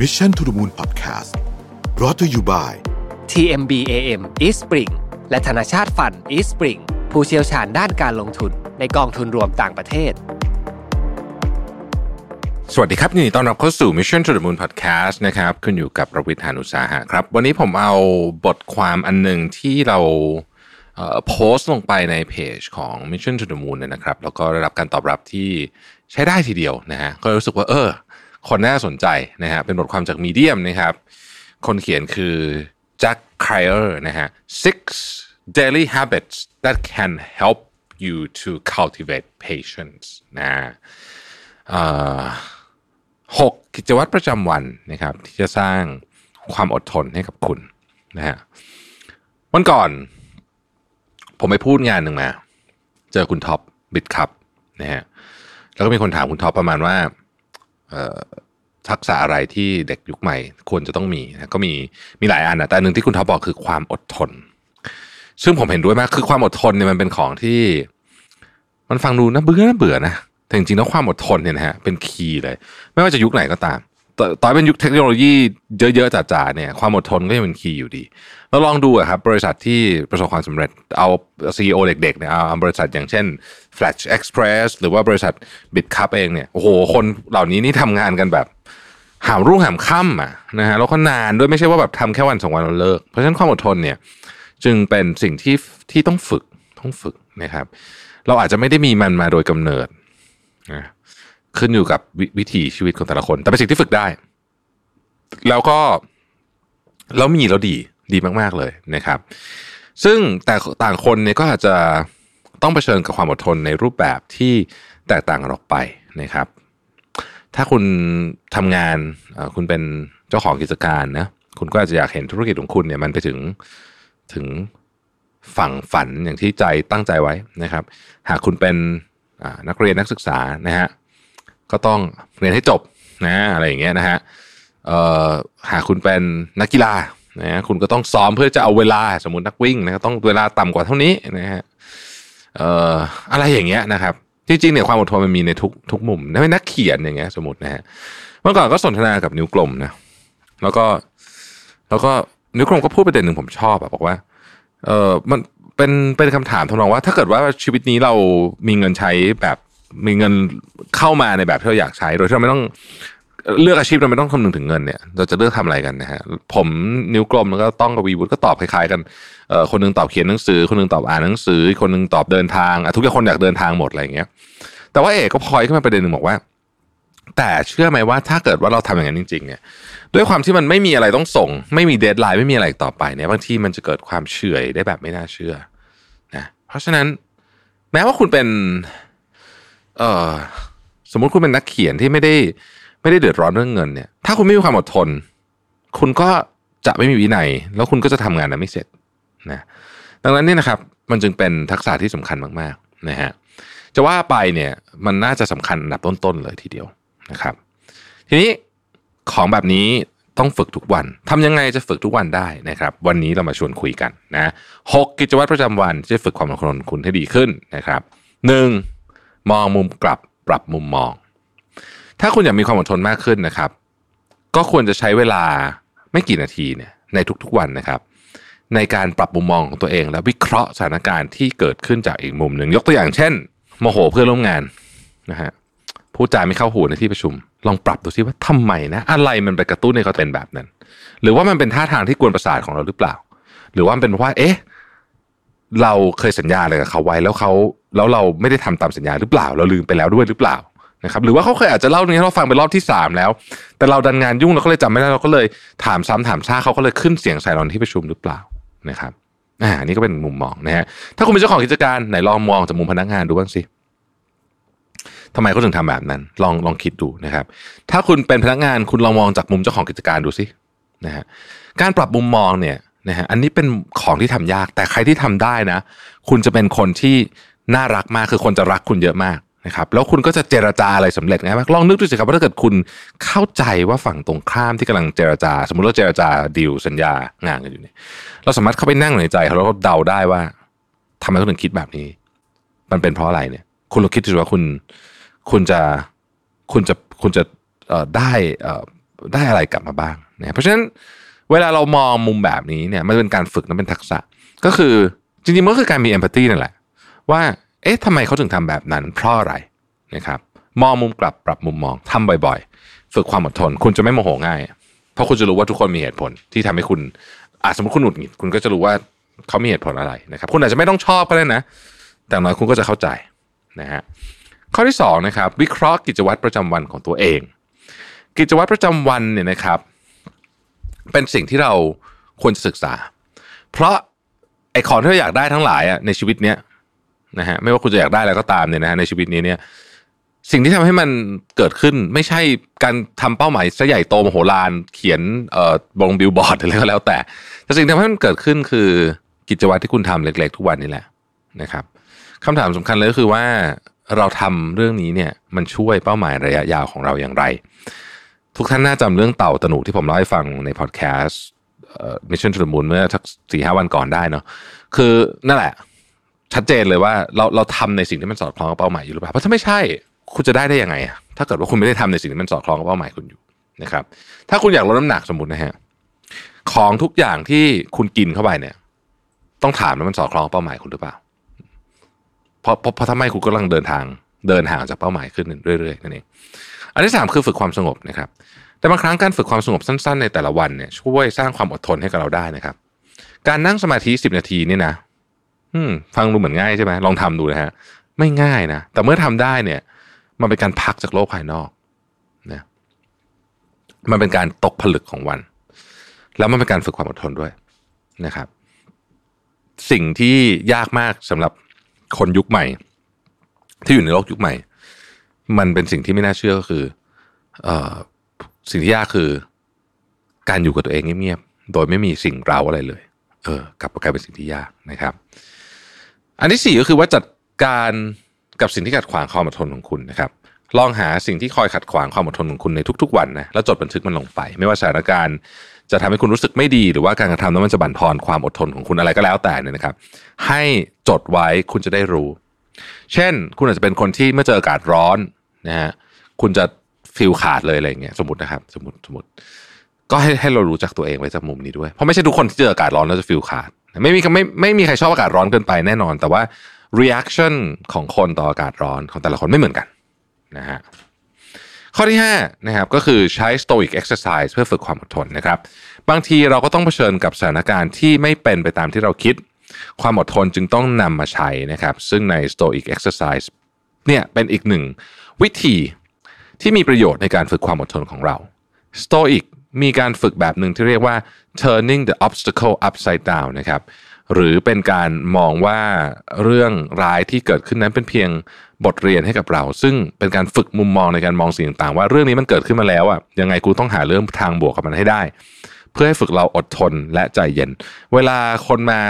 Mission to the Moon Podcast brought to you by TMBAM East Spring และธนาชาติฟัน East Spring ผู้เชี่ยวชาญด้านการลงทุนในกองทุนรวมต่างประเทศ สวัสดีครับยินดีต้อนรับเข้าสู่ Mission to the Moon Podcast นะครับขึ้นอยู่กับประวิทยานุสาหะครับ วันนี้ผมเอาบทความอันหนึ่งที่เราเอ่อโพสต์ลงไปในเพจของ Mission to the Moon เนี่ยนะครับ แล้วก็ได้รับการตอบรับที่ใช้ได้ทีเดียวนะฮะก็รู้สึกว่าเออ คนน่าสนใจนะฮะเป็นบทความจากมีเดียมนะครับ คนเขียนคือ Jack Cryer นะฮะ six daily habits that can help you to cultivate patience นะหกกิจวัตรประจำวันนะครับ ที่จะสร้างความอดทนให้กับคุณนะฮะวันก่อน ผมไปพูดงานหนึ่งมา เจอคุณท็อป Bitkub นะฮะแล้วก็มีคนถามคุณท็อปประมาณว่า ทักษะอะไรที่เด็กยุคใหม่ ควรจะต้องมีนะก็มีมีหลายอันนะแต่อันหนึ่งที่คุณท็อปบอกคือความอดทน ซึ่งผมเห็นด้วยมากคือความอดทนเนี่ยมันเป็นของที่ มันฟังดูน่าเบื่อน่าเบื่อนะแต่จริงๆแล้วความอดทนเนี่ยนะฮะเป็น key เลย ไม่ว่าจะยุคไหนก็ตาม ตอนเป็นยุคเทคโนโลยีเยอะๆจ๋าๆเนี่ยความอดทนก็ยังเป็น key อยู่ดีเราลองดูอครับ บริษัทที่ประสบความสำเร็จเอาซีอเด็กๆเนี่ยเอาบริษัทอย่างเช่น Flash Express หรือว่าบริษัท BitCup เองเนี่ยโอ้โหคนเหล่านี้นี่ทำงานกันแบบหามรุ่งหามค่ำอะนะฮะแล้วก็นานด้วยไม่ใช่ว่าแบบทำแค่วันสองวันแล้วเลิก เพราะฉะนั้นความอดทนเนี่ยจึงเป็นสิ่งที่ที่ต้องฝึกต้องฝึกนะครับ เราอาจจะไม่ได้มีมันมาโดยกำเนิดนะ ขึ้นอยู่กับววิถีชีวิตของแต่ละคน แต่เป็นสิ่งที่ฝึกได้ แล้วก็แล้วมีแล้วดีดีมาก ๆ เลยนะครับ ซึ่งแต่ต่างคนเนี่ยก็อาจจะต้องเผชิญกับความอดทนในรูปแบบที่แตกต่างกันออกไปนะครับ ถ้าคุณทำงานคุณเป็นเจ้าของกิจการนะคุณก็อาจจะอยากเห็นธุรกิจของคุณเนี่ยมันไปถึงถึงฝั่งฝันอย่างที่ใจตั้งใจไว้นะครับ หากคุณเป็นนักเรียนนักศึกษานะฮะ ก็ต้องเรียนให้จบนะอะไรอย่างเงี้ยนะฮะเอ่อหากคุณเป็นนักกีฬานะคุณก็ต้องซ้อมเพื่อจะเอาเวลาสมมตินักวิ่งนะก็ต้องเวลาต่ำกว่าเท่านี้นะฮะเอ่ออะไรอย่างเงี้ยนะครับ จริงๆเนี่ยความอดทนมันมีในทุกทุกมุมนะนักเขียนอย่างเงี้ยสมมตินะฮะเมื่อก่อนก็สนทนากับนิ้วกลมนะแล้วก็แล้วก็นิ้วกลมก็พูดประเด็นหนึ่งผมชอบอะบอกว่า เออมันเป็นเป็นคำถามทำนองว่า ถ้าเกิดว่าชีวิตนี้เรามีเงินใช้แบบ มีเงินเข้ามาในแบบที่เราอยากใช้ โดยที่เราไม่ต้องเลือกอาชีพเราไม่ต้องคำนึงถึงเงินเนี่ยเราจะเลือกทำอะไรกันนะฮะผมนิ้วกลมแล้วก็ต้องกับวีวุฒิก็ตอบคล้ายๆกันเออคนหนึ่งตอบเขียนหนังสือ คนหนึ่งตอบอ่านหนังสือ คนหนึ่งตอบเดินทางทุกคนอยากเดินทางหมดอะไรอย่างเงี้ย แต่ว่าเอกก็โพล่งขึ้นมาประเด็นหนึ่งบอกว่า แต่เชื่อไหมว่าถ้าเกิดว่าเราทำอย่างนั้นจริง ๆ เนี่ย ด้วยความที่มันไม่มีอะไรต้องส่ง ไม่มี deadline ไม่มีอะไรต่อไปเนี่ยบางทีมันจะเกิดความเฉื่อยได้แบบไม่น่าเชื่อนะเพราะฉะนั้นแม้ว่าคุณเป็น เออสมมุติคุณเป็นนักเขียนที่ไม่ได้ไม่ได้เดือดร้อนเรื่องเงินเนี่ย ถ้าคุณไม่มีความอดทน คุณก็จะไม่มีวินัย แล้วคุณก็จะทำงานนั้นไม่เสร็จนะดังนั้นเนี่ยนะครับ มันจึงเป็นทักษะที่สำคัญมากๆนะฮะจะว่าไปเนี่ยมันน่าจะสำคัญอันดับต้นๆเลยทีเดียวนะครับ ทีนี้ของแบบนี้ต้องฝึกทุกวันทำยังไงจะฝึกทุกวันได้นะครับ วันนี้เรามาชวนคุยกันนะหกกิจวัตรประจำวันที่จะฝึกความอดทนคุณให้ดีขึ้นนะครับหนึ่ง มองมุมกลับปรับมุมมอง ถ้าคุณอยากมีความอดทนมากขึ้นนะครับ ก็ควรจะใช้เวลาไม่กี่นาทีเนี่ยในทุกๆวันนะครับ ในการปรับมุมมองของตัวเอง และวิเคราะห์สถานการณ์ที่เกิดขึ้นจากอีกมุมหนึ่งยกตัวอย่างเช่นโมโหเพื่อนร่วมงานนะฮะพูดจาไม่เข้าหูในที่ประชุม ลองปรับดูซิว่าทำไมนะ อะไรมันไปกระตุ้นให้เขาเป็นแบบนั้น หรือว่ามันเป็นท่าทางที่กวนประสาทของเราหรือเปล่า หรือว่ามันเป็นเพราะว่า เอ๊ะ เราเคยสัญญาอะไรกับเขาไว้แล้วเขาแล้วเราไม่ได้ทำตามสัญญาหรือเปล่า เราลืมไปแล้วด้วยหรือเปล่านะครับหรือว่าเขาเคยอาจจะเล่าเรื่องนี้ให้เราฟังเป็นรอบที่สามแล้ว แต่เราดันงานยุ่งเราก็เลยจำไม่ได้เราก็เลยถามซ้ำถามซากเขาก็เลยขึ้นเสียงใส่เราในที่ประชุมหรือเปล่านะครับอ่านี่ก็เป็นมุมมองนะฮะถ้าคุณเป็นเจ้าของกิจการไหนลองมองจากมุมพนักงานดูบ้างสิทำไมเขาถึงทำแบบนั้น ลองลองคิดดูนะครับ ถ้าคุณเป็นพนักงานคุณลองมองจากมุมเจ้าของกิจการดูสินะฮะการปรับมุมมองเนี่ย นะฮะอันนี้เป็นของที่ทำยาก แต่ใครที่ทำได้นะ คุณจะเป็นคนที่น่ารักมากคือคนจะรักคุณเยอะมากนะครับแล้วคุณก็จะเจรจาอะไรสำเร็จง่ายมากลองนึกดูสิครับว่าถ้าเกิดคุณเข้าใจว่าฝั่งตรงข้ามที่กำลังเจรจา สมมติเราเจรจาดีลสัญญางานกันอยู่เนี่ยเราสามารถเข้าไปนั่งในใจเขาแล้วก็เดาได้ว่าทำไมเขาถึงคิดแบบนี้ มันเป็นเพราะอะไรเนี่ย คุณลองคิดดูว่าคุณคุณจะคุณจะคุณจะได้ได้อะไรกลับมาบ้างนะเพราะฉะนั้น เวลาเรามองมุมแบบนี้เนี่ยมันเป็นการฝึกนันเป็นทักษะ ก็คือจริงๆมันก็คือการมีเอมพัตตีนั่นแหละว่าเอ๊ะทำไมเขาถึงทำแบบนั้น เพราะอะไรนะครับมองมุมกลับปรับมุมมองทำบ่อยๆ ฝึกความอดทน คุณจะไม่โมโหง่าย เพราะคุณจะรู้ว่าทุกคนมีเหตุผลที่ทำให้คุณอาสมมติคุณหงุดหงิดคุณก็จะรู้ว่าเขามีเหตุผลอะไรนะครับ คุณอาจจะไม่ต้องชอบก็ได้นะ แต่อย่างน้อยคุณก็จะเข้าใจนะฮะข้อที่สองนะครับวิเคราะห์กิจวัตรประจำวันของตัวเอง กิจวัตรประจำวันเนี่ยนะครับ เป็นสิ่งที่เราควรจะศึกษา เพราะไอ้ของที่เราอยากได้ทั้งหลายอะในชีวิตเนี้ยนะฮะไม่ว่าคุณจะอยากได้อะไรก็ตามเนี่ยนะฮะในชีวิตนี้เนี่ย สิ่งที่ทำให้มันเกิดขึ้นไม่ใช่การทำเป้าหมายซะใหญ่โตมโหฬารเขียนเอ่อลงบิลบอร์ดอะไรก็แล้วแต่ แต่สิ่งที่ทำให้มันเกิดขึ้นคือกิจวัตรที่คุณทำเล็ก ๆ ทุกวันนี่แหละนะครับคำถามสำคัญเลยก็คือว่าเราทำเรื่องนี้เนี่ยมันช่วยเป้าหมายระยะยาวของเราอย่างไร ทุกท่านน่าจำเรื่องเต่าตนุที่ผมเล่าให้ฟังในพอดแคสต์ Mission to the Moon เมื่อสักสี่ห้าวันก่อนได้เนาะคือนั่นแหละ ชัดเจนเลยว่าเราเราทำในสิ่งที่มันสอดคล้องกับเป้าหมายอยู่หรือเปล่าเพราะถ้าไม่ใช่คุณจะได้ได้ยังไงอะถ้าเกิดว่าคุณไม่ได้ทำในสิ่งที่มันสอดคล้องกับเป้าหมายคุณอยู่นะครับ ถ้าคุณอยากลดน้ำหนักสมมตินะฮะของทุกอย่างที่คุณกินเข้าไปเนี่ย ต้องถามว่ามันสอดคล้องกับเป้าหมายคุณหรือเปล่าเพราะเพราะเพราะถ้าไมคุณก็กำลังเดินทางเดินห่างจากเป้าหมายขึ้นเรื่อยๆนั่นเอง อันที่สามคือฝึกความสงบนะครับ แต่บางครั้งการฝึกความสงบสั้น ๆ ในแต่ละวันเนี่ยช่วยสร้างความอดทนให้กับเราได้นะครับ การนั่งสมาธิสิบนาทีนี่นะฟังดูเหมือนง่ายใช่ไหมลองทำดูนะฮะไม่ง่ายนะแต่เมื่อทำได้เนี่ย มันเป็นการพักจากโลกภายนอกนะมันเป็นการตกผลึกของวัน แล้วมันเป็นการฝึกความอดทนด้วยนะครับ สิ่งที่ยากมากสำหรับคนยุคใหม่ ที่อยู่ในโลกยุคใหม่ มันเป็นสิ่งที่ไม่น่าเชื่อก็คือเออสิ่งที่ยากคือ การอยู่กับตัวเองเงียบๆโดยไม่มีสิ่งเร้าอะไรเลย เออกลับกลายเป็นสิ่งที่ยากนะครับ อันที่สี่ก็คือว่าจัดการกับสิ่งที่ขัดขวางความอดทนของคุณนะครับลองหาสิ่งที่คอยขัดขวางความอดทนของคุณในทุก ๆ วันนะแล้วจดบันทึกมันลงไป ไม่ว่าสถานการณ์จะทำให้คุณรู้สึกไม่ดีหรือว่าการกระทำนั้นมันจะบั่นทอนความอดทนของคุณอะไรก็แล้วแต่เนี่ยนะครับ ให้จดไว้คุณจะได้รู้ เช่น คุณอาจจะเป็นคนที่เมื่อเจออากาศร้อน นะฮะคุณจะฟิลขาดเลยอะไรเงี้ยสมมตินะครับ สมมติสมมติ ก็ให้ให้เรารู้จักตัวเองไว้จากมุมนี้ด้วย เพราะไม่ใช่ทุกคนที่เจออากาศร้อนแล้วจะฟิลขาด ไม่มีไม่ไม่มีใครชอบอากาศร้อนเกินไปแน่นอน แต่ว่า reaction ของคนต่ออากาศร้อนของแต่ละคนไม่เหมือนกันนะฮะข้อที่5นะครับก็คือใช้ stoic exercise เพื่อฝึกความอดทนนะครับ บางทีเราก็ต้องเผชิญกับสถานการณ์ที่ไม่เป็นไปตามที่เราคิด ความอดทนจึงต้องนำมาใช้นะครับ ซึ่งใน stoic exercise เนี่ยเป็นอีกหนึ่ง วิธีที่มีประโยชน์ในการฝึกความอดทนของเรา stoic มีการฝึกแบบหนึ่งที่เรียกว่า turning the obstacle upside down นะครับหรือเป็นการมองว่าเรื่องร้ายที่เกิดขึ้นนั้นเป็นเพียงบทเรียนให้กับเรา ซึ่งเป็นการฝึกมุมมองในการมองสิ่งต่าง ๆ ว่าเรื่องนี้มันเกิดขึ้นมาแล้วอะยังไงกูต้องหาเรื่องทางบวกกับมันให้ได้ เพื่อให้ฝึกเราอดทนและใจเย็น เวลาคนมา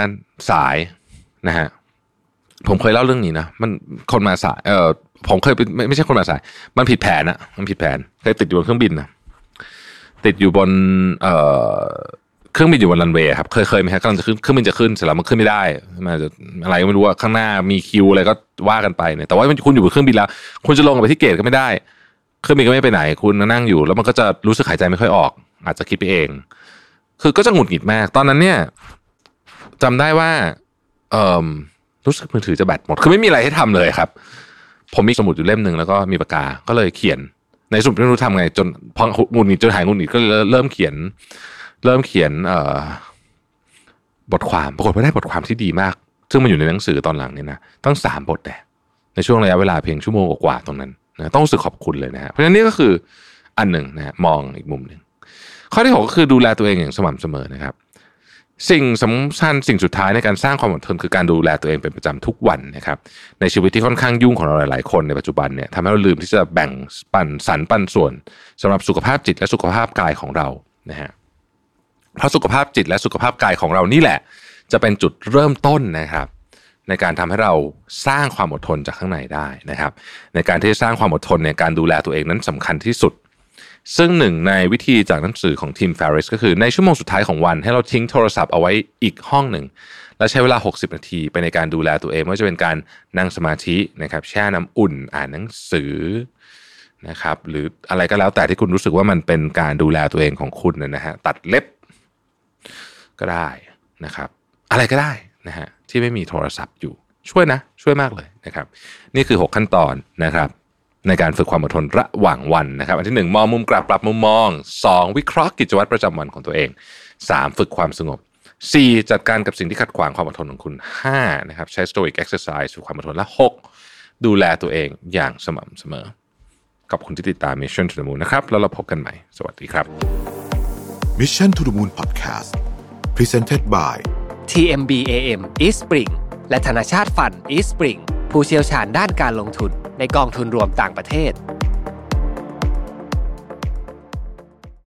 สายนะฮะ ผมเคยเล่าเรื่องนี้นะมันคนมาสายเออผมเคยไม่ไม่ใช่คนมาสาย มันผิดแผนอะมันผิดแผนเคยติดอยู่บนเครื่องบินนะติดอยู่บนเอ่อเครื่องบินอยู่บนรันเวย์ครับเคยเคยไหมครับกำลังจะขึ้นเครื่องบินจะขึ้นเสร็จแล้วมันขึ้นไม่ได้มันจะอะไรก็ไม่รู้ว่าข้างหน้ามีคิวอะไรก็ว่ากันไปเนี่ยแต่ว่าคุณอยู่บนเครื่องบินแล้ว คุณจะลงไปที่เกตก็ไม่ได้ เครื่องบินก็ไม่ไปไหน คุณนั่งอยู่ แล้วมันก็จะรู้สึกหายใจไม่ค่อยออก อาจจะคิดไปเอง คือก็จะหงุดหงิดมาก ตอนนั้นเนี่ยจำได้ว่า เอ่อ รู้สึกมือถือจะแบตหมด คือไม่มีอะไรให้ทำเลยครับ ผมมีสมุดอยู่เล่มหนึ่งแล้วก็มีปากกา ก็เลยเขียน ในสมุดไม่รู้ทำไง จนพอหงุดหงิดจนหายหงุดหงิดก็เริ่มเขียน เริ่มเขียนเอ่อบทความ ปรากฏว่าได้บทความที่ดีมาก ซึ่งมันอยู่ในหนังสือตอนหลังเนี่ยนะ ตั้งสามบทแต่ในช่วงระยะเวลาเพียงชั่วโมงกว่าๆตรงนั้นนะต้องรู้สึกขอบคุณเลยนะฮะเพราะฉะนั้นนี่ก็คืออันหนึ่งนะมองอีกมุมหนึ่งข้อที่หกก็คือดูแลตัวเองอย่างสม่ำเสมอนะครับ สิ่งสำคัญสิ่งสุดท้ายในการสร้างความอดทนคือการดูแลตัวเองเป็นประจำทุกวันนะครับในชีวิตที่ค่อนข้างยุ่งของเราหลาย ๆ คนในปัจจุบันเนี่ยทำให้เราลืมที่จะแบ่งปันสรรปันส่วนสำหรับสุขภาพจิตและสุขภาพกายของเรานะฮะเพราะสุขภาพจิตและสุขภาพกายของเรานี่แหละ จะเป็นจุดเริ่มต้นนะครับ ในการทำให้เราสร้างความอดทนจากข้างในได้นะครับ ในการที่จะสร้างความอดทนในการดูแลตัวเองนั้นสำคัญที่สุด ซึ่งหนึ่งในวิธีจากหนังสือของทีม Ferris ก็คือในชั่วโมงสุดท้ายของวัน ให้เราทิ้งโทรศัพท์เอาไว้อีกห้องหนึ่ง และใช้เวลา 60 นาทีไปในการดูแลตัวเองไม่ว่าจะเป็นการนั่งสมาธินะครับแช่น้ำอุ่นอ่านหนังสือนะครับหรืออะไรก็แล้วแต่ที่คุณรู้สึกว่ามันเป็นการดูแลตัวเองของคุณนะฮะตัดเล็บก็ได้นะครับ อะไรก็ได้นะฮะที่ไม่มีโทรศัพท์อยู่ช่วยนะ ช่วยมากเลยนะครับ นี่คือ 6 ขั้นตอนนะครับ ในการฝึกความอดทนระหว่างวันนะครับ อันที่ 1 มองมุมกลับปรับมุมมอง 2 วิเคราะห์กิจวัตรประจำวันของตัวเอง 3 ฝึกความสงบ 4 จัดการกับสิ่งที่ขัดขวางความอดทนของคุณ 5 นะครับ ใช้ stoic exercise ฝึกความอดทนและ 6 ดูแลตัวเองอย่างสม่ำเสมอ ขอบคุณที่ติดตาม Mission to the Moon นะครับ แล้วเราพบกันใหม่ สวัสดีครับ Mission to the Moon Podcast Presented by TMBAM East Spring และธนาชาติฟัน East Spring ผู้เชี่ยวชาญด้านการลงทุนในกองทุนรวมต่างประเทศ